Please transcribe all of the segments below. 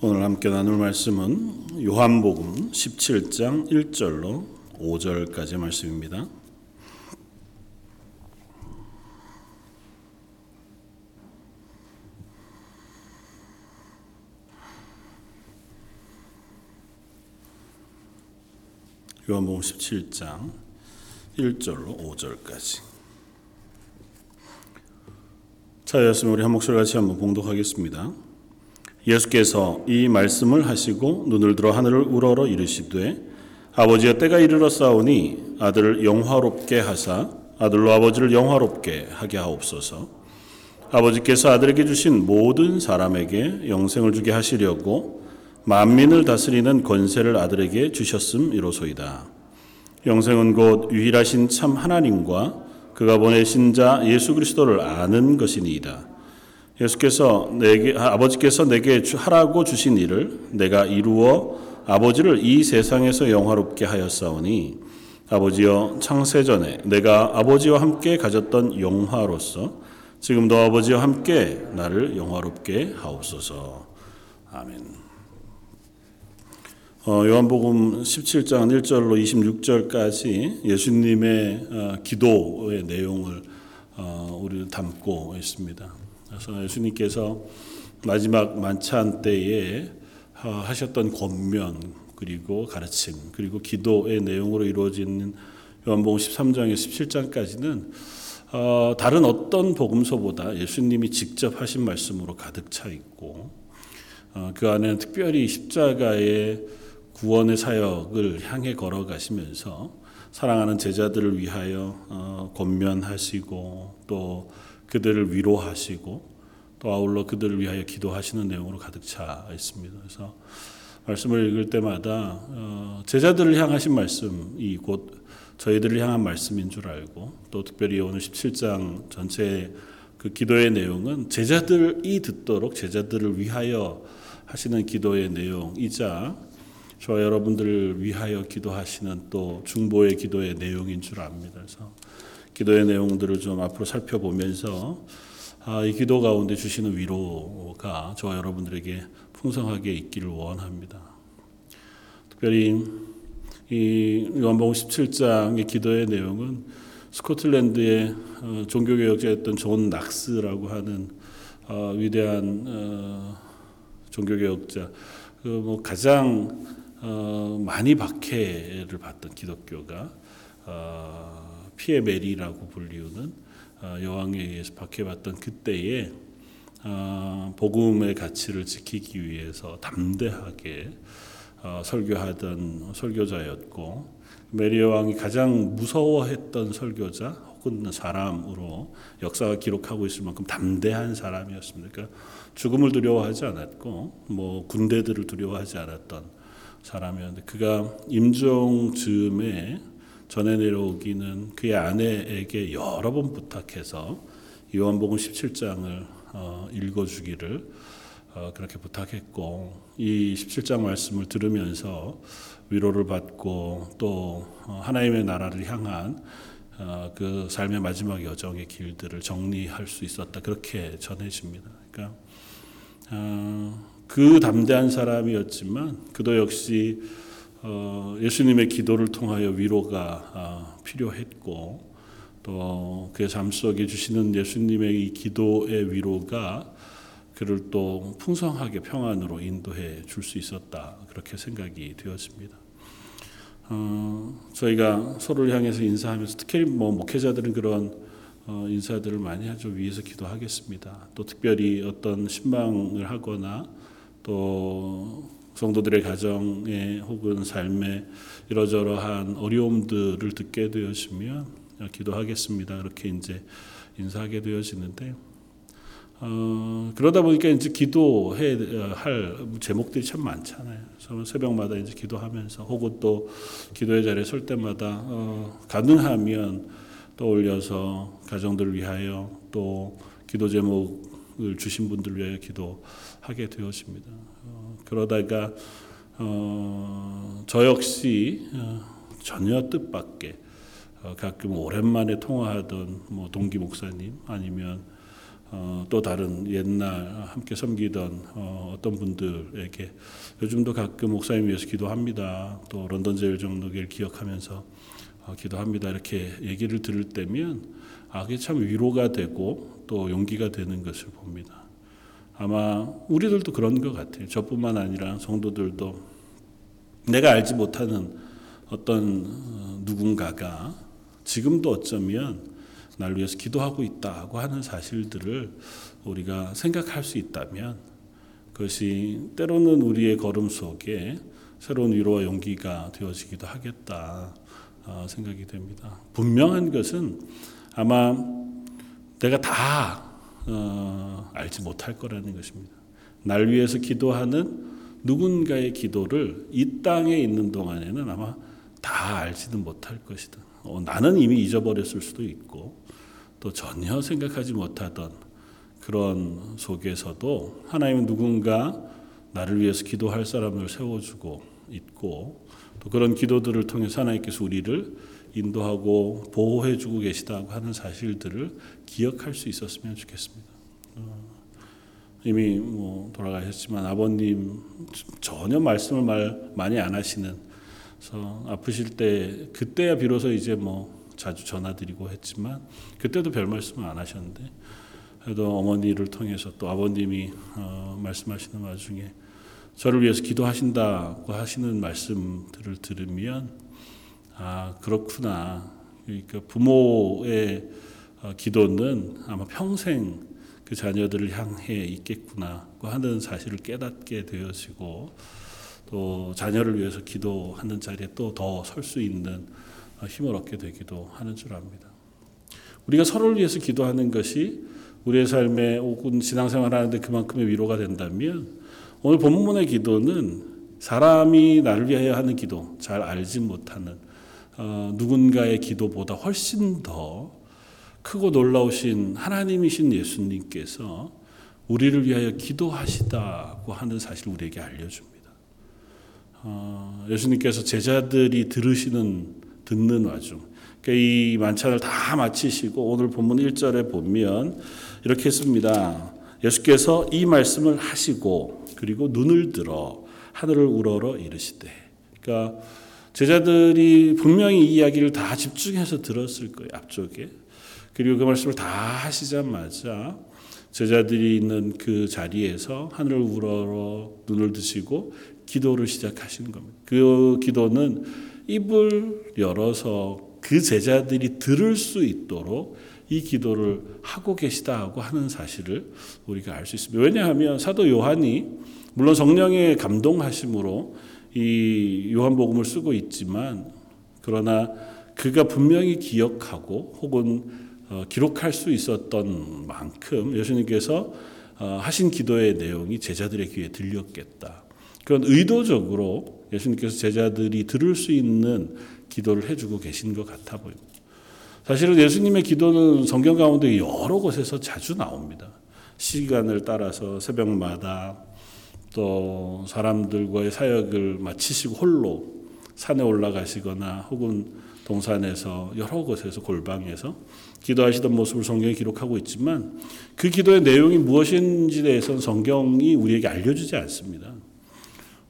오늘 함께 나눌 말씀은 요한복음 17장 1절로 5절까지 말씀입니다. 요한복음 17장 1절로 5절까지. 자였으면 우리 한 목소리 같이 한번 봉독하겠습니다. 예수께서 이 말씀을 하시고 눈을 들어 하늘을 우러러 이르시되 아버지여 때가 이르렀사오니 아들을 영화롭게 하사 아들로 아버지를 영화롭게 하게 하옵소서. 아버지께서 아들에게 주신 모든 사람에게 영생을 주게 하시려고 만민을 다스리는 권세를 아들에게 주셨음 이로소이다. 영생은 곧 유일하신 참 하나님과 그가 보내신 자 예수 그리스도를 아는 것이니이다. 예수께서 내게 아버지께서 내게 하라고 주신 일을 내가 이루어 아버지를 이 세상에서 영화롭게 하였사오니 아버지여 창세 전에 내가 아버지와 함께 가졌던 영화로서 지금도 아버지와 함께 나를 영화롭게 하옵소서. 아멘. 어, 요한복음 17장 1절로 26절까지 예수님의 어, 기도의 내용을 어, 우리 담고 있습니다. 그래서 예수님께서 마지막 만찬 때에 어, 하셨던 권면 그리고 가르침 그리고 기도의 내용으로 이루어지는 요한복음 13장에서 17장까지는 어, 다른 어떤 복음서보다 예수님이 직접 하신 말씀으로 가득 차 있고 어, 그 안에는 특별히 십자가의 구원의 사역을 향해 걸어가시면서 사랑하는 제자들을 위하여 어, 권면하시고 또 그들을 위로하시고 또 아울러 그들을 위하여 기도하시는 내용으로 가득 차 있습니다. 그래서 말씀을 읽을 때마다 어, 제자들을 향하신 말씀이 곧 저희들을 향한 말씀인 줄 알고 또 특별히 오늘 17장 전체 그 기도의 내용은 제자들이 듣도록 제자들을 위하여 하시는 기도의 내용이자 저와 여러분들을 위하여 기도하시는 또 중보의 기도의 내용인 줄 압니다. 그래서 기도의 내용들을 좀 앞으로 살펴보면서 아, 이 기도 가운데 주시는 위로가 저와 여러분들에게 풍성하게 있기를 원합니다. 특별히 이 요한복음 17장의 기도의 내용은 스코틀랜드의 어, 종교개혁자였던 존 낙스라고 하는 어, 위대한 어, 종교개혁자 그 뭐 가장 많이 박해를 받던 기독교가 피에 메리라고 불리우는 여왕에 의해서 박해받던 그때에 복음의 가치를 지키기 위해서 담대하게 설교하던 설교자였고 메리 여왕이 가장 무서워했던 설교자 혹은 사람으로 역사가 기록하고 있을 만큼 담대한 사람이었습니다. 그러니까 죽음을 두려워하지 않았고 뭐 군대들을 두려워하지 않았던 사람이었는데 그가 임종 즈음에 전해 내려오기는 그의 아내에게 여러 번 부탁해서 요한복음 17장을 어, 읽어주기를 어, 그렇게 부탁했고 이 17장 말씀을 들으면서 위로를 받고 또 어, 하나님의 나라를 향한 그 삶의 마지막 여정의 길들을 정리할 수 있었다 그렇게 전해집니다. 그러니까 그 담대한 사람이었지만 그도 역시 어, 예수님의 기도를 통하여 위로가 어, 필요했고 또 그의 삶 속에 주시는 예수님의 이 기도의 위로가 그를 또 풍성하게 평안으로 인도해 줄 수 있었다 그렇게 생각이 되었습니다. 어, 저희가 서로를 향해서 인사하면서 특히 뭐 목회자들은 그런 어, 인사들을 많이 하죠. 위에서 기도하겠습니다. 또 특별히 어떤 신방을 하거나 또 성도들의 가정에 혹은 삶에 이러저러한 어려움들을 듣게 되었으면 기도하겠습니다. 이렇게 이제 인사하게 되어지는데 어, 그러다 보니까 이제 기도해 할 제목들이 참 많잖아요. 그래서 새벽마다 이제 기도하면서 혹은 또 기도의 자리에 설 때마다 어, 가능하면 떠올려서 가정들을 위하여 또 기도 제목을 주신 분들 위하여 기도하게 되었습니다. 그러다가 어, 저 역시 어, 전혀 뜻밖의 어, 가끔 오랜만에 통화하던 뭐 동기 목사님 아니면 어, 또 다른 옛날 함께 섬기던 어, 어떤 분들에게 요즘도 가끔 목사님 위해서 기도합니다. 또 런던 제일 정도를 기억하면서 어, 기도합니다. 이렇게 얘기를 들을 때면 아, 그게 참 위로가 되고 또 용기가 되는 것을 봅니다. 아마 우리들도 그런 것 같아요. 저뿐만 아니라 성도들도 내가 알지 못하는 어떤 어, 누군가가 지금도 어쩌면 날 위해서 기도하고 있다고 하는 사실들을 우리가 생각할 수 있다면 그것이 때로는 우리의 걸음 속에 새로운 위로와 용기가 되어지기도 하겠다 어, 생각이 됩니다. 분명한 것은 아마 내가 다 어, 알지 못할 거라는 것입니다. 날 위해서 기도하는 누군가의 기도를 이 땅에 있는 동안에는 아마 다 알지는 못할 것이다. 어, 나는 이미 잊어버렸을 수도 있고 또 전혀 생각하지 못하던 그런 속에서도 하나님은 누군가 나를 위해서 기도할 사람을 세워주고 있고 또 그런 기도들을 통해서 하나님께서 우리를 인도하고 보호해주고 계시다고 하는 사실들을 기억할 수 있었으면 좋겠습니다. 어, 이미 뭐 돌아가셨지만 아버님 전혀 말씀을 말 많이 안 하시는 그래서 아프실 때 그때야 비로소 이제 뭐 자주 전화드리고 했지만 그때도 별 말씀을 안 하셨는데 그래도 어머니를 통해서 또 아버님이 어, 말씀하시는 와중에 저를 위해서 기도하신다고 하시는 말씀들을 들으면 아 그렇구나 그러니까 부모의 어, 기도는 아마 평생 그 자녀들을 향해 있겠구나고 하는 사실을 깨닫게 되어지고 또 자녀를 위해서 기도하는 자리에 또 더 설 수 있는 어, 힘을 얻게 되기도 하는 줄 압니다. 우리가 서로를 위해서 기도하는 것이 우리의 삶에 혹은 신앙생활 하는데 그만큼의 위로가 된다면 오늘 본문의 기도는 사람이 나를 위하여 하는 기도, 잘 알지 못하는 어, 누군가의 기도보다 훨씬 더 크고 놀라우신 하나님이신 예수님께서 우리를 위하여 기도하시다고 하는 사실을 우리에게 알려줍니다. 어, 예수님께서 제자들이 들으시는 듣는 와중 그러니까 이 만찬을 다 마치시고 오늘 본문 1절에 보면 이렇게 했습니다. 예수께서 이 말씀을 하시고 그리고 눈을 들어 하늘을 우러러 이르시되 그러니까 제자들이 분명히 이 이야기를 다 집중해서 들었을 거예요. 앞쪽에. 그리고 그 말씀을 다 하시자마자 제자들이 있는 그 자리에서 하늘을 우러러 눈을 드시고 기도를 시작하시는 겁니다. 그 기도는 입을 열어서 그 제자들이 들을 수 있도록 이 기도를 하고 계시다고 하는 사실을 우리가 알 수 있습니다. 왜냐하면 사도 요한이 물론 성령의 감동하심으로 이 요한복음을 쓰고 있지만 그러나 그가 분명히 기억하고 혹은 어, 기록할 수 있었던 만큼 예수님께서 어, 하신 기도의 내용이 제자들의 귀에 들렸겠다. 그런 의도적으로 예수님께서 제자들이 들을 수 있는 기도를 해주고 계신 것 같아 보입니다. 사실은 예수님의 기도는 성경 가운데 여러 곳에서 자주 나옵니다. 시간을 따라서 새벽마다 또 사람들과의 사역을 마치시고 홀로 산에 올라가시거나 혹은 동산에서 여러 곳에서 골방에서 기도하시던 모습을 성경에 기록하고 있지만 그 기도의 내용이 무엇인지 대해서는 성경이 우리에게 알려주지 않습니다.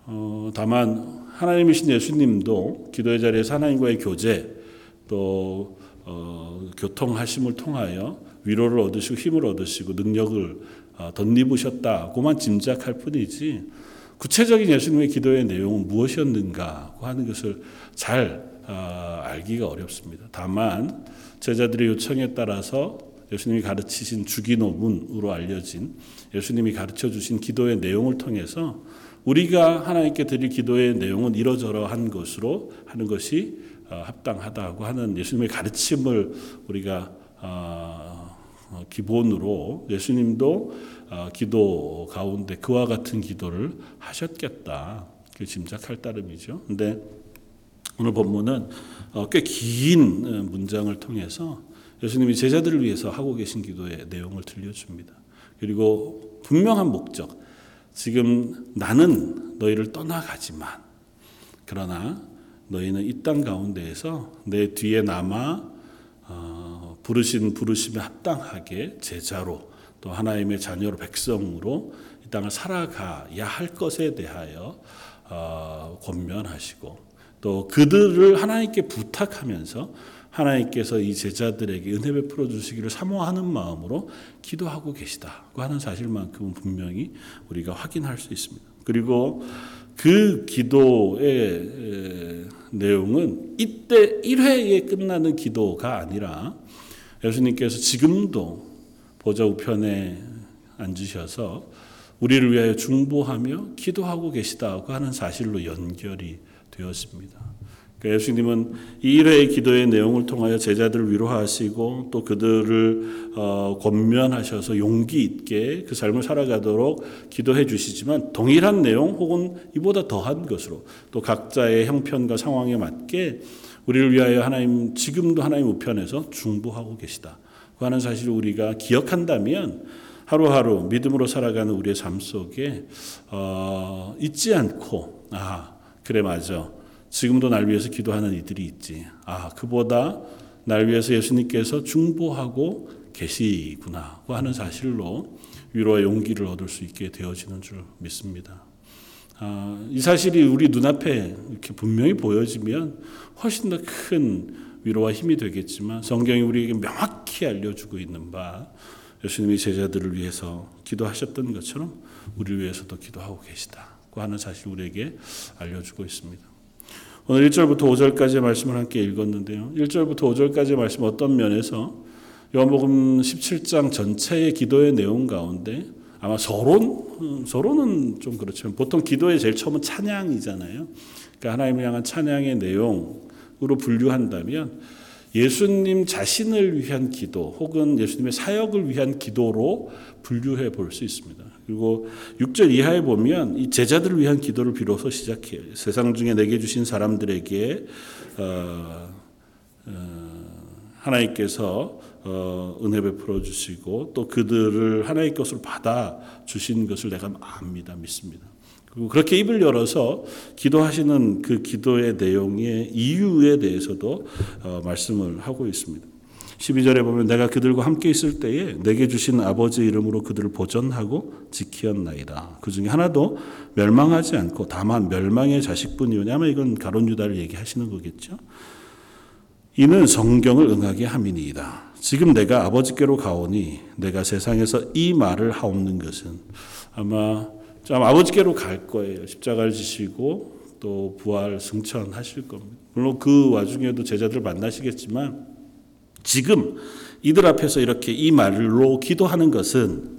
어, 다만 하나님이신 예수님도 기도의 자리에서 하나님과의 교제 또 어, 교통하심을 통하여 위로를 얻으시고 힘을 얻으시고 능력을 어, 덧입으셨다고만 짐작할 뿐이지 구체적인 예수님의 기도의 내용은 무엇이었는가 하는 것을 잘 어, 알기가 어렵습니다. 다만 제자들의 요청에 따라서 예수님이 가르치신 주기도문으로 알려진 예수님이 가르쳐 주신 기도의 내용을 통해서 우리가 하나님께 드릴 기도의 내용은 이러저러한 것으로 하는 것이 어, 합당하다고 하는 예수님의 가르침을 우리가 어, 기본으로 예수님도 어, 기도 가운데 그와 같은 기도를 하셨겠다. 그 짐작할 따름이죠. 근데 오늘 본문은 꽤 긴 문장을 통해서 예수님이 제자들을 위해서 하고 계신 기도의 내용을 들려줍니다. 그리고 분명한 목적, 지금 나는 너희를 떠나가지만 그러나 너희는 이 땅 가운데에서 내 뒤에 남아 어, 부르신 부르심에 합당하게 제자로 또 하나님의 자녀로 백성으로 이 땅을 살아가야 할 것에 대하여 어, 권면하시고 또 그들을 하나님께 부탁하면서 하나님께서 이 제자들에게 은혜 베풀어 주시기를 사모하는 마음으로 기도하고 계시다고 하는 사실만큼은 분명히 우리가 확인할 수 있습니다. 그리고 그 기도의 내용은 이때 1회에 끝나는 기도가 아니라 예수님께서 지금도 보좌 우편에 앉으셔서 우리를 위하여 중보하며 기도하고 계시다고 하는 사실로 연결이 되었습니다. 그러니까 예수님은 이 일회의 기도의 내용을 통하여 제자들을 위로하시고 또 그들을 어, 권면하셔서 용기 있게 그 삶을 살아가도록 기도해 주시지만 동일한 내용 혹은 이보다 더한 것으로 또 각자의 형편과 상황에 맞게 우리를 위하여 하나님 지금도 하나님 우편에서 중보하고 계시다. 그 하는 사실을 우리가 기억한다면 하루하루 믿음으로 살아가는 우리의 삶 속에 어, 잊지 않고 아 그래 맞아 지금도 날 위해서 기도하는 이들이 있지 아 그보다 날 위해서 예수님께서 중보하고 계시구나고 하는 사실로 위로와 용기를 얻을 수 있게 되어지는 줄 믿습니다. 아, 이 사실이 우리 눈앞에 이렇게 분명히 보여지면 훨씬 더 큰 위로와 힘이 되겠지만 성경이 우리에게 명확히 알려주고 있는 바 예수님이 제자들을 위해서 기도하셨던 것처럼 우리를 위해서도 기도하고 계시다고 하는 사실 우리에게 알려주고 있습니다. 오늘 1절부터 5절까지의 말씀을 함께 읽었는데요. 1절부터 5절까지의 말씀 어떤 면에서 요한복음 17장 전체의 기도의 내용 가운데 아마 서론 서론은 좀 그렇지만 보통 기도의 제일 처음은 찬양이잖아요. 그러니까 하나님을 향한 찬양의 내용으로 분류한다면 예수님 자신을 위한 기도 혹은 예수님의 사역을 위한 기도로 분류해 볼 수 있습니다. 그리고 6절 이하에 보면 이 제자들을 위한 기도를 비로소 시작해요. 세상 중에 내게 주신 사람들에게 어, 어, 하나님께서 어, 은혜 베풀어 주시고 또 그들을 하나의 것으로 받아 주신 것을 내가 압니다, 믿습니다. 그리고 그렇게 입을 열어서 기도하시는 그 기도의 내용의 이유에 대해서도 어, 말씀을 하고 있습니다. 12절에 보면 내가 그들과 함께 있을 때에 내게 주신 아버지 이름으로 그들을 보전하고 지키었나이다. 그 중에 하나도 멸망하지 않고 다만 멸망의 자식뿐이오냐 아마 이건 가론 유다를 얘기하시는 거겠죠. 이는 성경을 응하게 함이니이다. 지금 내가 아버지께로 가오니 내가 세상에서 이 말을 하옵는 것은 아마 참 아버지께로 갈 거예요. 십자가를 지시고 또 부활 승천하실 겁니다. 물론 그 와중에도 제자들 만나시겠지만 지금 이들 앞에서 이렇게 이 말로 기도하는 것은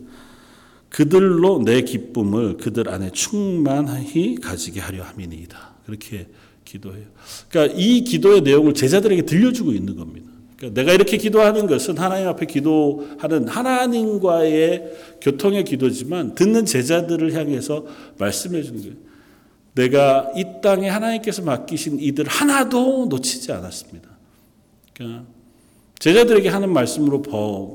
그들로 내 기쁨을 그들 안에 충만히 가지게 하려 함이니이다. 그렇게 기도해요. 그러니까 이 기도의 내용을 제자들에게 들려주고 있는 겁니다. 그러니까 내가 이렇게 기도하는 것은 하나님 앞에 기도하는 하나님과의 교통의 기도지만 듣는 제자들을 향해서 말씀해 주는 거예요. 내가 이 땅에 하나님께서 맡기신 이들 하나도 놓치지 않았습니다. 그러니까 제자들에게 하는 말씀으로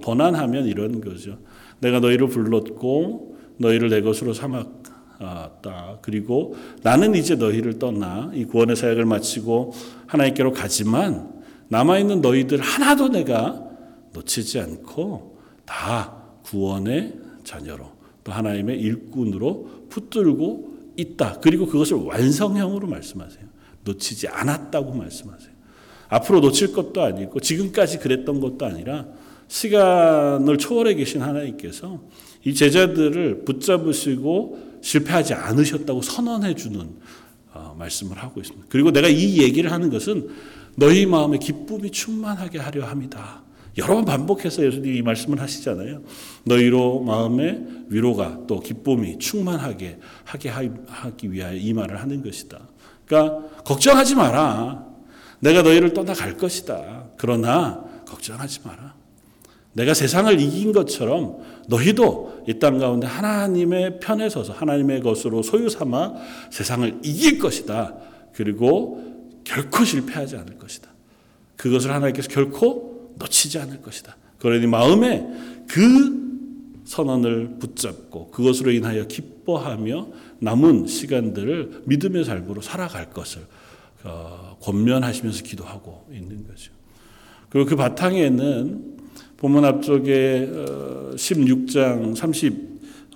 번안하면 이런 거죠. 내가 너희를 불렀고 너희를 내 것으로 삼았다. 그리고 나는 이제 너희를 떠나 이 구원의 사역을 마치고 하나님께로 가지만 남아있는 너희들 하나도 내가 놓치지 않고 다 구원의 자녀로 또 하나님의 일꾼으로 붙들고 있다. 그리고 그것을 완성형으로 말씀하세요. 놓치지 않았다고 말씀하세요. 앞으로 놓칠 것도 아니고 지금까지 그랬던 것도 아니라 시간을 초월해 계신 하나님께서 이 제자들을 붙잡으시고 실패하지 않으셨다고 선언해 주는 어, 말씀을 하고 있습니다. 그리고 내가 이 얘기를 하는 것은 너희 마음에 기쁨이 충만하게 하려 합니다. 여러 번 반복해서 예수님이 이 말씀을 하시잖아요. 너희로 마음에 위로가 또 기쁨이 충만하게 하게 하기 위하여 이 말을 하는 것이다. 그러니까 걱정하지 마라. 내가 너희를 떠나갈 것이다. 그러나 걱정하지 마라. 내가 세상을 이긴 것처럼 너희도 이 땅 가운데 하나님의 편에 서서 하나님의 것으로 소유 삼아 세상을 이길 것이다. 그리고 결코 실패하지 않을 것이다. 그것을 하나님께서 결코 놓치지 않을 것이다. 그러니 마음에 그 선언을 붙잡고 그것으로 인하여 기뻐하며 남은 시간들을 믿음의 삶으로 살아갈 것을 어, 권면하시면서 기도하고 있는 거죠. 그리고 그 바탕에는 본문 앞쪽에 16장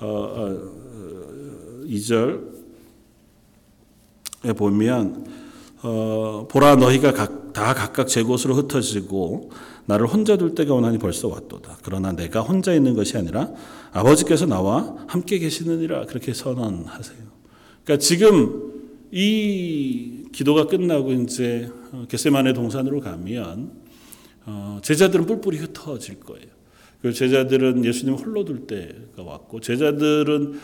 32절에 보면 어, 보라 너희가 각, 다 각각 제 곳으로 흩어지고 나를 혼자 둘 때가 오나니 벌써 왔도다. 그러나 내가 혼자 있는 것이 아니라 아버지께서 나와 함께 계시느니라 그렇게 선언하세요. 그러니까 지금 이 기도가 끝나고 이제 겟세만의 동산으로 가면 어, 제자들은 뿔뿔이 흩어질 거예요. 그 제자들은 예수님 홀로 둘 때가 왔고 제자들은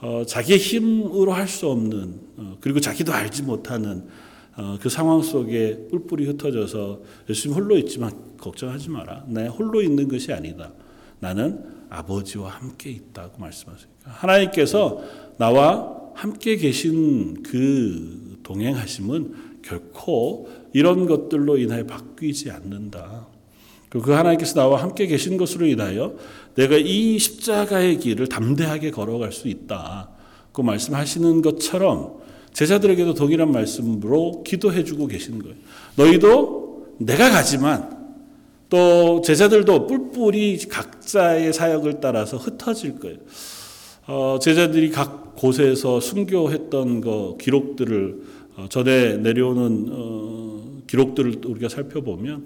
어, 자기의 힘으로 할 수 없는 어, 그리고 자기도 알지 못하는 어, 그 상황 속에 뿔뿔이 흩어져서 예수님 홀로 있지만 걱정하지 마라. 내 홀로 있는 것이 아니다. 나는 아버지와 함께 있다고 말씀하십니다. 하나님께서 나와 함께 계신 그 동행하심은 결코 이런 것들로 인하여 바뀌지 않는다. 그 하나님께서 나와 함께 계신 것으로 인하여 내가 이 십자가의 길을 담대하게 걸어갈 수 있다. 그 말씀하시는 것처럼 제자들에게도 동일한 말씀으로 기도해 주고 계시는 거예요. 너희도 내가 가지만 또 제자들도 뿔뿔이 각자의 사역을 따라서 흩어질 거예요. 어, 제자들이 각 곳에서 순교했던 거 기록들을 어, 전에 내려오는 어, 기록들을 우리가 살펴보면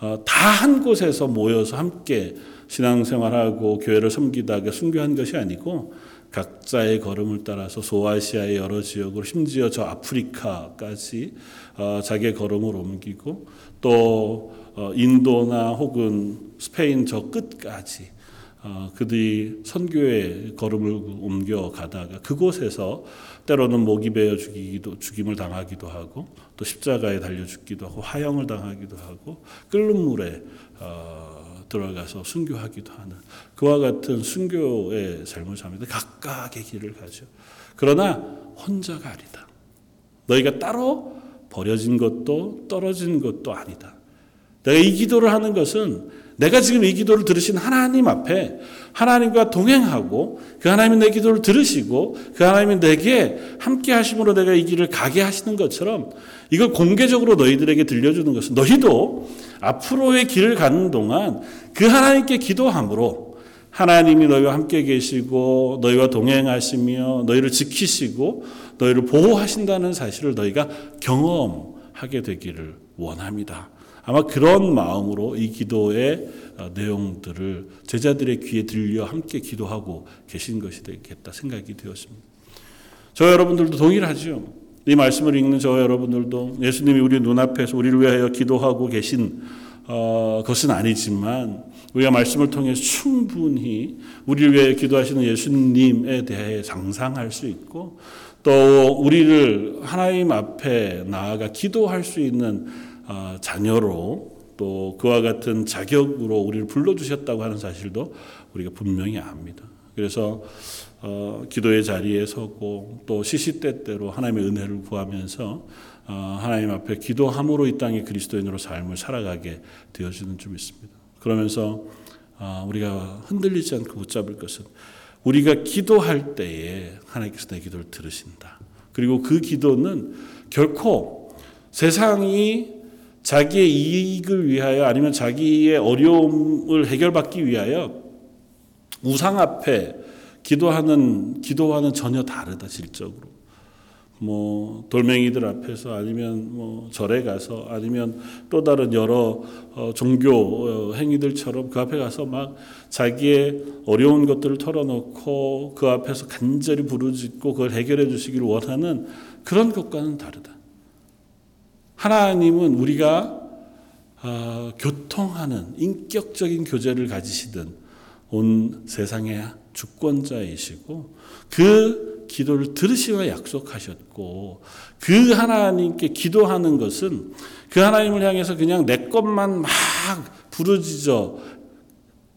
어, 다한 곳에서 모여서 함께 신앙생활하고 교회를 섬기다가 순교한 것이 아니고 각자의 걸음을 따라서 소아시아의 여러 지역으로 심지어 저 아프리카까지 어, 자기의 걸음을 옮기고 또 어, 인도나 혹은 스페인 저 끝까지 어, 그들이 선교의 걸음을 옮겨 가다가 그곳에서 때로는 목이 베어 죽이기도 죽임을 당하기도 하고 또 십자가에 달려 죽기도 하고 화형을 당하기도 하고 끓는 물에 어, 들어가서 순교하기도 하는 그와 같은 순교의 삶을 삽니다. 각각의 길을 가죠. 그러나 혼자가 아니다. 너희가 따로 버려진 것도 떨어진 것도 아니다. 내가 이 기도를 하는 것은 내가 지금 이 기도를 들으신 하나님 앞에 하나님과 동행하고 그 하나님이 내 기도를 들으시고 그 하나님이 내게 함께 하심으로 내가 이 길을 가게 하시는 것처럼 이걸 공개적으로 너희들에게 들려주는 것은 너희도 앞으로의 길을 가는 동안 그 하나님께 기도함으로 하나님이 너희와 함께 계시고 너희와 동행하시며 너희를 지키시고 너희를 보호하신다는 사실을 너희가 경험하게 되기를 원합니다. 아마 그런 마음으로 이 기도의 내용들을 제자들의 귀에 들려 함께 기도하고 계신 것이 되겠다 생각이 되었습니다. 저 여러분들도 동일하죠. 이 말씀을 읽는 저 여러분들도 예수님이 우리 눈앞에서 우리를 위하여 기도하고 계신 어, 것은 아니지만 우리가 말씀을 통해 충분히 우리를 위하여 기도하시는 예수님에 대해 상상할 수 있고 또 우리를 하나님 앞에 나아가 기도할 수 있는 어, 자녀로 또 그와 같은 자격으로 우리를 불러주셨다고 하는 사실도 우리가 분명히 압니다. 그래서 어, 기도의 자리에 서고 또 시시때때로 하나님의 은혜를 구하면서 어, 하나님 앞에 기도함으로 이 땅의 그리스도인으로 삶을 살아가게 되어지는 좀 있습니다. 그러면서 어, 우리가 흔들리지 않고 붙잡을 것은 우리가 기도할 때에 하나님께서 내 기도를 들으신다. 그리고 그 기도는 결코 세상이 자기의 이익을 위하여 아니면 자기의 어려움을 해결받기 위하여 우상 앞에 기도하는 기도와는 전혀 다르다 질적으로. 뭐 돌멩이들 앞에서 아니면 뭐 절에 가서 아니면 또 다른 여러 어, 종교 행위들처럼 그 앞에 가서 막 자기의 어려운 것들을 털어놓고 그 앞에서 간절히 부르짖고 그걸 해결해 주시기를 원하는 그런 것과는 다르다. 하나님은 우리가 어, 교통하는 인격적인 교제를 가지시던 온 세상의 주권자이시고 그 기도를 들으시와 약속하셨고 그 하나님께 기도하는 것은 그 하나님을 향해서 그냥 내 것만 막 부르짖어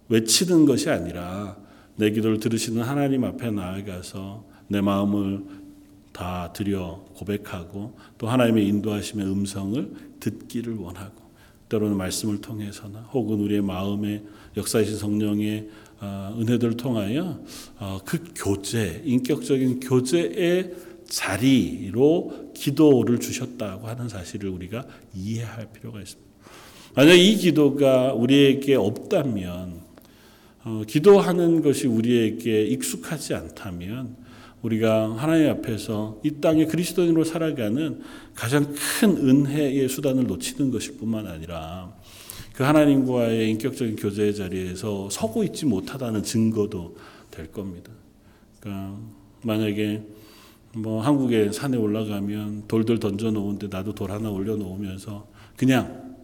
외치는 것이 아니라 내 기도를 들으시는 하나님 앞에 나아가서 내 마음을 다 드려 고백하고 또 하나님의 인도하심의 음성을 듣기를 원하고 때로는 말씀을 통해서나 혹은 우리의 마음에 역사이신 성령의 어, 은혜들을 통하여 어, 그 교제, 인격적인 교제의 자리로 기도를 주셨다고 하는 사실을 우리가 이해할 필요가 있습니다. 만약 이 기도가 우리에게 없다면, 어, 기도하는 것이 우리에게 익숙하지 않다면, 우리가 하나님 앞에서 이 땅에 그리스도인으로 살아가는 가장 큰 은혜의 수단을 놓치는 것일 뿐만 아니라 그 하나님과의 인격적인 교제의 자리에서 서고 있지 못하다는 증거도 될 겁니다. 그러니까 만약에 뭐 한국에 산에 올라가면 돌들 던져 놓은데 나도 돌 하나 올려 놓으면서 그냥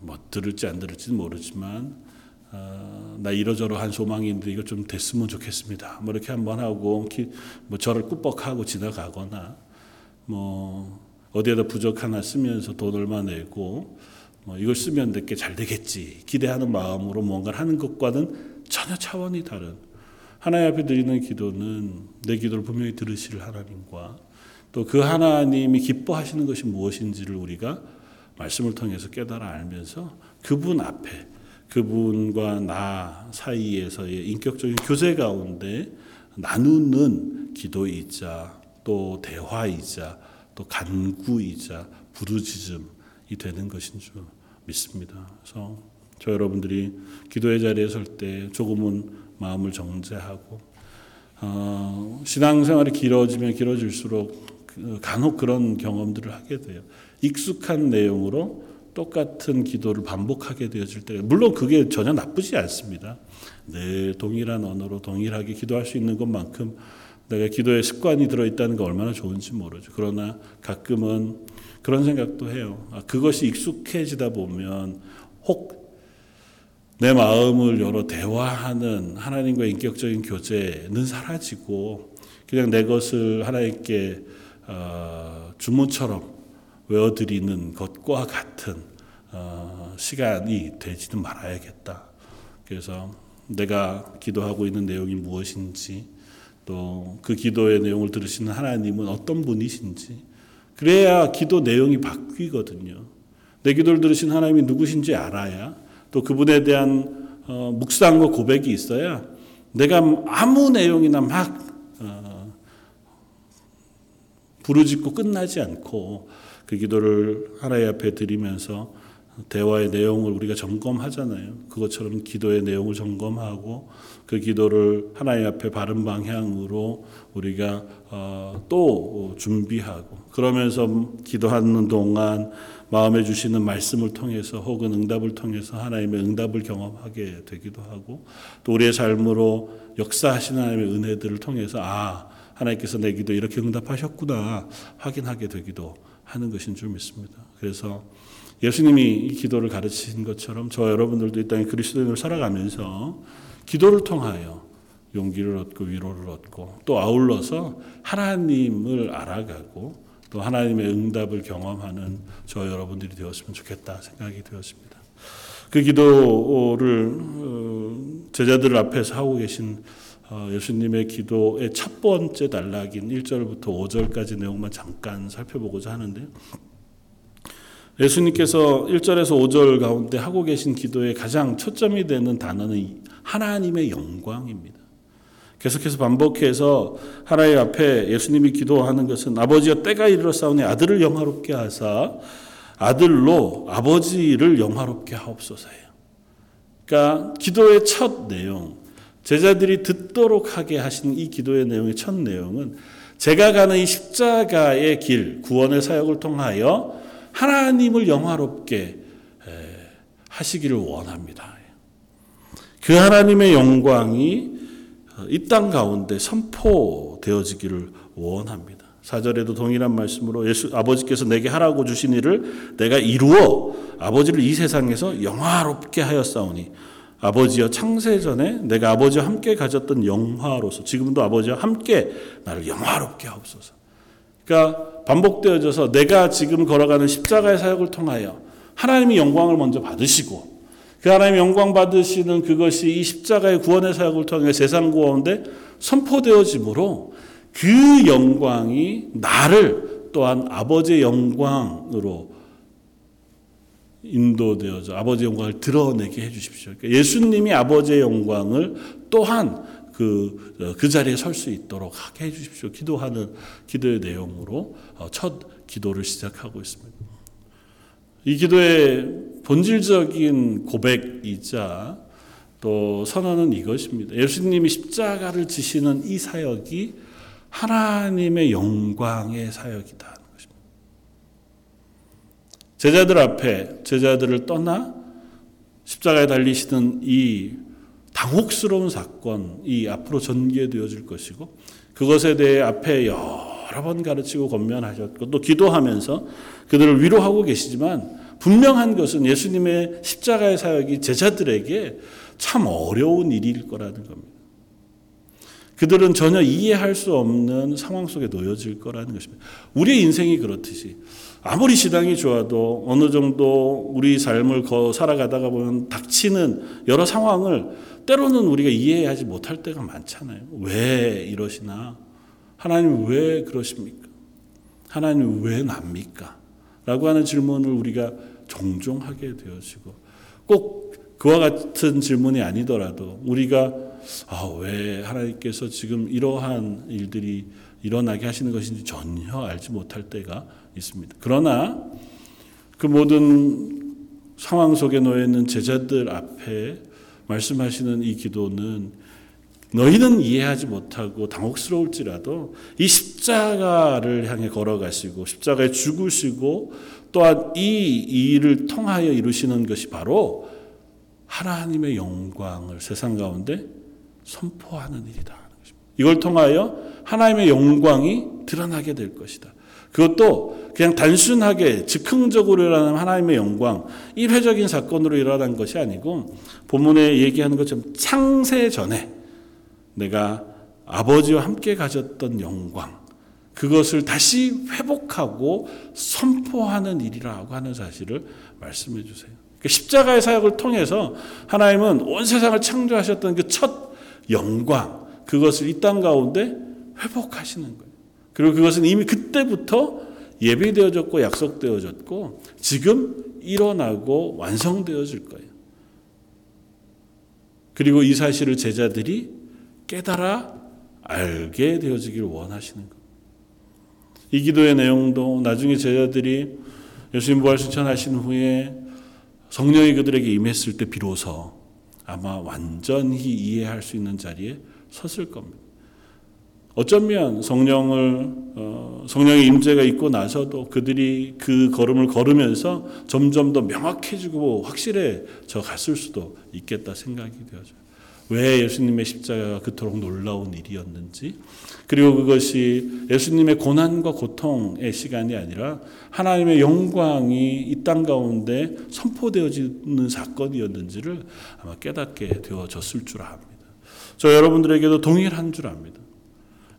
뭐 들을지 안 들을지는 모르지만 어, 나 이러저러 한 소망이 있는데 이거 좀 됐으면 좋겠습니다. 뭐 이렇게 한번 하고 기, 뭐 저를 꾸벅하고 지나가거나 뭐 어디에다 부적 하나 쓰면서 돈 얼마 내고 뭐 이걸 쓰면 내게 잘 되겠지 기대하는 마음으로 뭔가를 하는 것과는 전혀 차원이 다른 하나님 앞에 드리는 기도는 내 기도를 분명히 들으실 하나님과 또 그 하나님이 기뻐하시는 것이 무엇인지를 우리가 말씀을 통해서 깨달아 알면서 그분 앞에 그분과 나 사이에서의 인격적인 교제 가운데 나누는 기도이자 또 대화이자 또 간구이자 부르짖음이 되는 것인 줄 믿습니다. 그래서 저 여러분들이 기도의 자리에 설 때 조금은 마음을 정제하고 어, 신앙생활이 길어지면 길어질수록 그 간혹 그런 경험들을 하게 돼요. 익숙한 내용으로 똑같은 기도를 반복하게 되어질 때 물론 그게 전혀 나쁘지 않습니다. 늘 동일한 언어로 동일하게 기도할 수 있는 것만큼 내가 기도에 습관이 들어 있다는 게 얼마나 좋은지 모르죠. 그러나 가끔은 그런 생각도 해요. 아, 그것이 익숙해지다 보면 혹 내 마음을 열어 대화하는 하나님과 인격적인 교제는 사라지고 그냥 내 것을 하나님께 어, 주문처럼 외워드리는 것과 같은 어, 시간이 되지는 말아야겠다. 그래서 내가 기도하고 있는 내용이 무엇인지 또 그 기도의 내용을 들으시는 하나님은 어떤 분이신지 그래야 기도 내용이 바뀌거든요. 내 기도를 들으신 하나님이 누구신지 알아야 또 그분에 대한 어, 묵상과 고백이 있어야 내가 아무 내용이나 막 어, 부르짖고 끝나지 않고 그 기도를 하나님 앞에 드리면서 대화의 내용을 우리가 점검하잖아요. 그것처럼 기도의 내용을 점검하고 그 기도를 하나님 앞에 바른 방향으로 우리가 어, 또 준비하고 그러면서 기도하는 동안 마음에 주시는 말씀을 통해서 혹은 응답을 통해서 하나님의 응답을 경험하게 되기도 하고 또 우리의 삶으로 역사하시는 하나님의 은혜들을 통해서 아 하나님께서 내 기도 이렇게 응답하셨구나 확인하게 되기도 하는 것인 줄 믿습니다. 그래서 예수님이 이 기도를 가르치신 것처럼 저 여러분들도 이 땅에 그리스도인으로 살아가면서 기도를 통하여 용기를 얻고 위로를 얻고 또 아울러서 하나님을 알아가고 또 하나님의 응답을 경험하는 저 여러분들이 되었으면 좋겠다 생각이 되었습니다. 그 기도를 제자들 앞에서 하고 계신 어, 예수님의 기도의 첫 번째 단락인 1절부터 5절까지 내용만 잠깐 살펴보고자 하는데요. 예수님께서 1절에서 5절 가운데 하고 계신 기도의 가장 초점이 되는 단어는 하나님의 영광입니다. 계속해서 반복해서 하나님 앞에 예수님이 기도하는 것은 아버지여 때가 이르러 싸우니 아들을 영화롭게 하사 아들로 아버지를 영화롭게 하옵소서예요. 그러니까 기도의 첫 내용, 제자들이 듣도록 하게 하신 이 기도의 내용의 첫 내용은 제가 가는 이 십자가의 길, 구원의 사역을 통하여 하나님을 영화롭게 하시기를 원합니다. 그 하나님의 영광이 이 땅 가운데 선포되어지기를 원합니다. 사절에도 동일한 말씀으로 예수 아버지께서 내게 하라고 주신 일을 내가 이루어 아버지를 이 세상에서 영화롭게 하였사오니 아버지여 창세 전에 내가 아버지와 함께 가졌던 영화로서 지금도 아버지와 함께 나를 영화롭게 하옵소서. 그러니까 반복되어져서 내가 지금 걸어가는 십자가의 사역을 통하여 하나님이 영광을 먼저 받으시고 그 하나님 영광 받으시는 그것이 이 십자가의 구원의 사역을 통해 세상 구원데 선포되어지므로 그 영광이 나를 또한 아버지의 영광으로 인도되어져 아버지의 영광을 드러내게 해주십시오. 그러니까 예수님이 아버지의 영광을 또한 그, 그 자리에 설 수 있도록 하게 해주십시오. 기도하는 기도의 내용으로 어, 첫 기도를 시작하고 있습니다. 이 기도의 본질적인 고백이자 또 선언은 이것입니다. 예수님이 십자가를 지시는 이 사역이 하나님의 영광의 사역이다. 제자들 앞에 제자들을 떠나 십자가에 달리시는 이 당혹스러운 사건이 앞으로 전개되어질 것이고 그것에 대해 앞에 여러 번 가르치고 권면하셨고 또 기도하면서 그들을 위로하고 계시지만 분명한 것은 예수님의 십자가의 사역이 제자들에게 참 어려운 일일 거라는 겁니다. 그들은 전혀 이해할 수 없는 상황 속에 놓여질 거라는 것입니다. 우리의 인생이 그렇듯이 아무리 시당이 좋아도 어느 정도 우리 삶을 살아가다가 보면 닥치는 여러 상황을 때로는 우리가 이해하지 못할 때가 많잖아요. 왜 이러시나? 하나님 왜 그러십니까? 하나님 왜 납니까? 라고 하는 질문을 우리가 종종 하게 되어지고 꼭 그와 같은 질문이 아니더라도 우리가 아, 왜 하나님께서 지금 이러한 일들이 일어나게 하시는 것인지 전혀 알지 못할 때가 있습니다. 그러나 그 모든 상황 속에 놓여 있는 제자들 앞에 말씀하시는 이 기도는 너희는 이해하지 못하고 당혹스러울지라도 이 십자가를 향해 걸어가시고 십자가에 죽으시고 또한 이 일을 통하여 이루시는 것이 바로 하나님의 영광을 세상 가운데 선포하는 일이다. 이걸 통하여 하나님의 영광이 드러나게 될 것이다. 그것도 그냥 단순하게 즉흥적으로 일어나는 하나님의 영광, 일회적인 사건으로 일어난 것이 아니고 본문에 얘기하는 것처럼 창세 전에 내가 아버지와 함께 가졌던 영광, 그것을 다시 회복하고 선포하는 일이라고 하는 사실을 말씀해 주세요. 그러니까 십자가의 사역을 통해서 하나님은 온 세상을 창조하셨던 그 첫 영광, 그것을 이 땅 가운데 회복하시는 거예요. 그리고 그것은 이미 그때부터 예비되어졌고 약속되어졌고 지금 일어나고 완성되어질 거예요. 그리고 이 사실을 제자들이 깨달아 알게 되어지길 원하시는 거예요. 이 기도의 내용도 나중에 제자들이 예수님 부활 실천하신 후에 성령이 그들에게 임했을 때 비로소 아마 완전히 이해할 수 있는 자리에 섰을 겁니다. 어쩌면 성령을 어, 성령의 임재가 있고 나서도 그들이 그 걸음을 걸으면서 점점 더 명확해지고 확실해져 갔을 수도 있겠다 생각이 되어져요. 왜 예수님의 십자가가 그토록 놀라운 일이었는지, 그리고 그것이 예수님의 고난과 고통의 시간이 아니라 하나님의 영광이 이 땅 가운데 선포되어지는 사건이었는지를 아마 깨닫게 되어졌을 줄 압니다. 저 여러분들에게도 동일한 줄 압니다.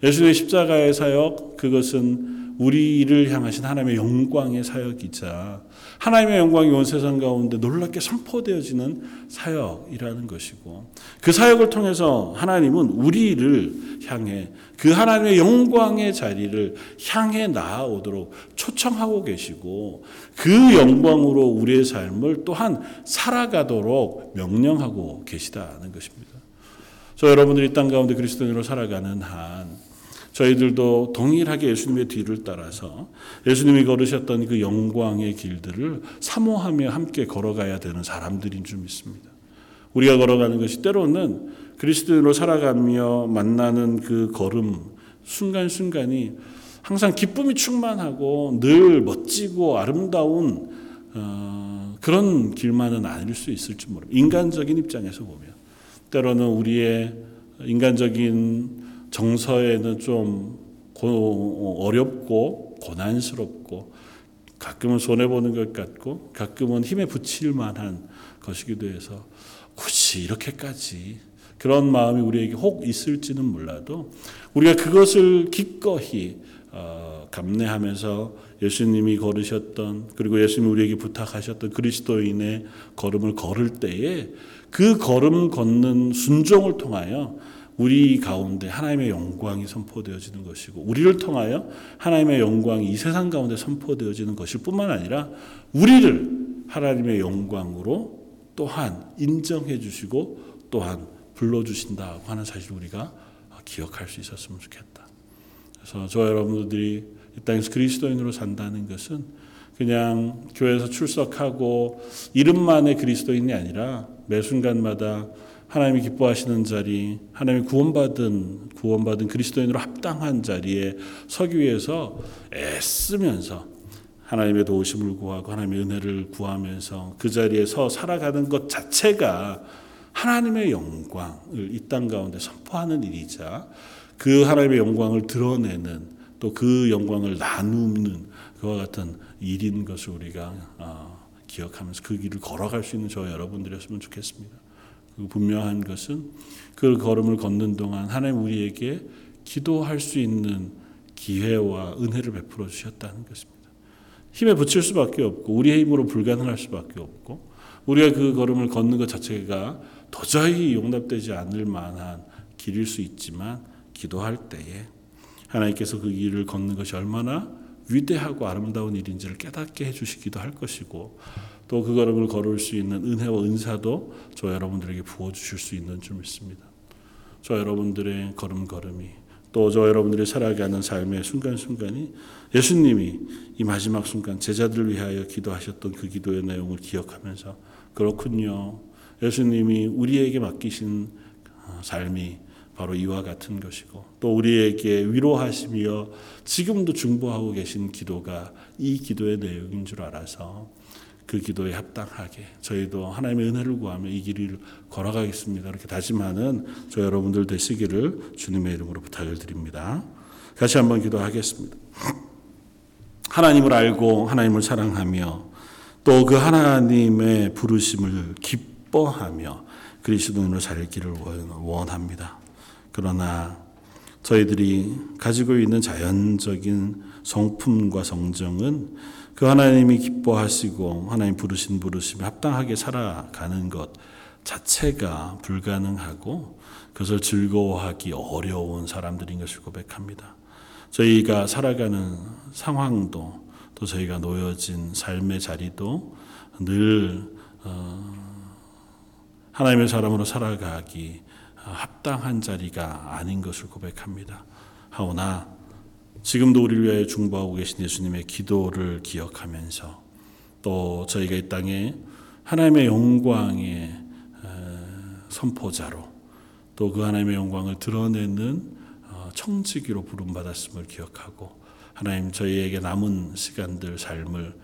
예수님의 십자가의 사역, 그것은 우리를 향하신 하나님의 영광의 사역이자 하나님의 영광이 온 세상 가운데 놀랍게 선포되어지는 사역이라는 것이고 그 사역을 통해서 하나님은 우리를 향해 그 하나님의 영광의 자리를 향해 나아오도록 초청하고 계시고 그 영광으로 우리의 삶을 또한 살아가도록 명령하고 계시다는 것입니다. 저 여러분들이 땅 가운데 그리스도인으로 살아가는 한 저희들도 동일하게 예수님의 뒤를 따라서 예수님이 걸으셨던 그 영광의 길들을 사모하며 함께 걸어가야 되는 사람들인 줄 믿습니다. 우리가 걸어가는 것이 때로는 그리스도인으로 살아가며 만나는 그 걸음 순간순간이 항상 기쁨이 충만하고 늘 멋지고 아름다운 어, 그런 길만은 아닐 수 있을지 모릅니다. 인간적인 입장에서 보면 때로는 우리의 인간적인 정서에는 좀 어렵고 고난스럽고 가끔은 손해 보는 것 같고 가끔은 힘에 붙일 만한 것이기도 해서 굳이 이렇게까지 그런 마음이 우리에게 혹 있을지는 몰라도 우리가 그것을 기꺼이 어, 감내하면서 예수님이 걸으셨던 그리고 예수님이 우리에게 부탁하셨던 그리스도인의 걸음을 걸을 때에 그 걸음 걷는 순종을 통하여 우리 가운데 하나님의 영광이 선포되어지는 것이고 우리를 통하여 하나님의 영광이 이 세상 가운데 선포되어지는 것일 뿐만 아니라 우리를 하나님의 영광으로 또한 인정해 주시고 또한 불러 주신다고 하는 사실을 우리가 기억할 수 있었으면 좋겠다. 그래서 저 여러분들이 이 땅에서 그리스도인으로 산다는 것은 그냥 교회에서 출석하고 이름만의 그리스도인이 아니라 매 순간마다 하나님이 기뻐하시는 자리, 하나님이 구원받은 구원받은 그리스도인으로 합당한 자리에 서기 위해서 애쓰면서 하나님의 도우심을 구하고 하나님의 은혜를 구하면서 그 자리에서 살아가는 것 자체가 하나님의 영광을 이 땅 가운데 선포하는 일이자 그 하나님의 영광을 드러내는 또 그 영광을 나누는 그와 같은 일인 것을 우리가 어, 기억하면서 그 길을 걸어갈 수 있는 저와 여러분들이었으면 좋겠습니다. 그 분명한 것은 그 걸음을 걷는 동안 하나님 우리에게 기도할 수 있는 기회와 은혜를 베풀어 주셨다는 것입니다. 힘에 붙일 수밖에 없고 우리의 힘으로 불가능할 수밖에 없고 우리가 그 걸음을 걷는 것 자체가 도저히 용납되지 않을 만한 길일 수 있지만 기도할 때에 하나님께서 그 길을 걷는 것이 얼마나 위대하고 아름다운 일인지를 깨닫게 해주시기도 할 것이고 또 그 걸음을 걸을 수 있는 은혜와 은사도 저 여러분들에게 부어주실 수 있는 줄 믿습니다. 저 여러분들의 걸음걸음이 또 저 여러분들이 살아가는 삶의 순간순간이 예수님이 이 마지막 순간 제자들을 위하여 기도하셨던 그 기도의 내용을 기억하면서 그렇군요. 예수님이 우리에게 맡기신 어, 삶이 바로 이와 같은 것이고 또 우리에게 위로하시며 지금도 중보하고 계신 기도가 이 기도의 내용인 줄 알아서 그 기도에 합당하게 저희도 하나님의 은혜를 구하며 이 길을 걸어가겠습니다. 이렇게 다짐하는 저 여러분들 되시기를 주님의 이름으로 부탁을 드립니다. 같이 한번 기도하겠습니다. 하나님을 알고 하나님을 사랑하며 또 그 하나님의 부르심을 기뻐하며 그리스도인으로 살기를 원합니다. 그러나 저희들이 가지고 있는 자연적인 성품과 성정은 그 하나님이 기뻐하시고 하나님 부르신 부르심에 합당하게 살아가는 것 자체가 불가능하고 그것을 즐거워하기 어려운 사람들인 것을 고백합니다. 저희가 살아가는 상황도 또 저희가 놓여진 삶의 자리도 늘 어, 하나님의 사람으로 살아가기 합당한 자리가 아닌 것을 고백합니다. 하오나 지금도 우리를 위하여 중보하고 계신 예수님의 기도를 기억하면서 또 저희가 이 땅에 하나님의 영광의 선포자로 또 그 하나님의 영광을 드러내는 어, 청지기로 부름받았음을 기억하고 하나님 저희에게 남은 시간들 삶을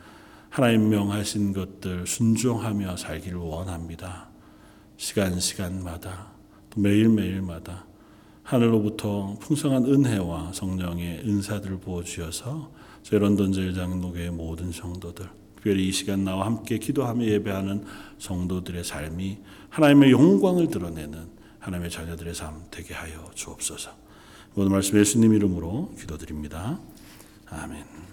하나님 명하신 것들 순종하며 살기를 원합니다. 시간 시간마다 또 매일매일마다 하늘로부터 풍성한 은혜와 성령의 은사들을 부어 주셔서 저희 런던 제일장로교의 모든 성도들 특별히 이 시간 나와 함께 기도하며 예배하는 성도들의 삶이 하나님의 영광을 드러내는 하나님의 자녀들의 삶 되게 하여 주옵소서. 오늘 말씀 예수님 이름으로 기도드립니다. 아멘.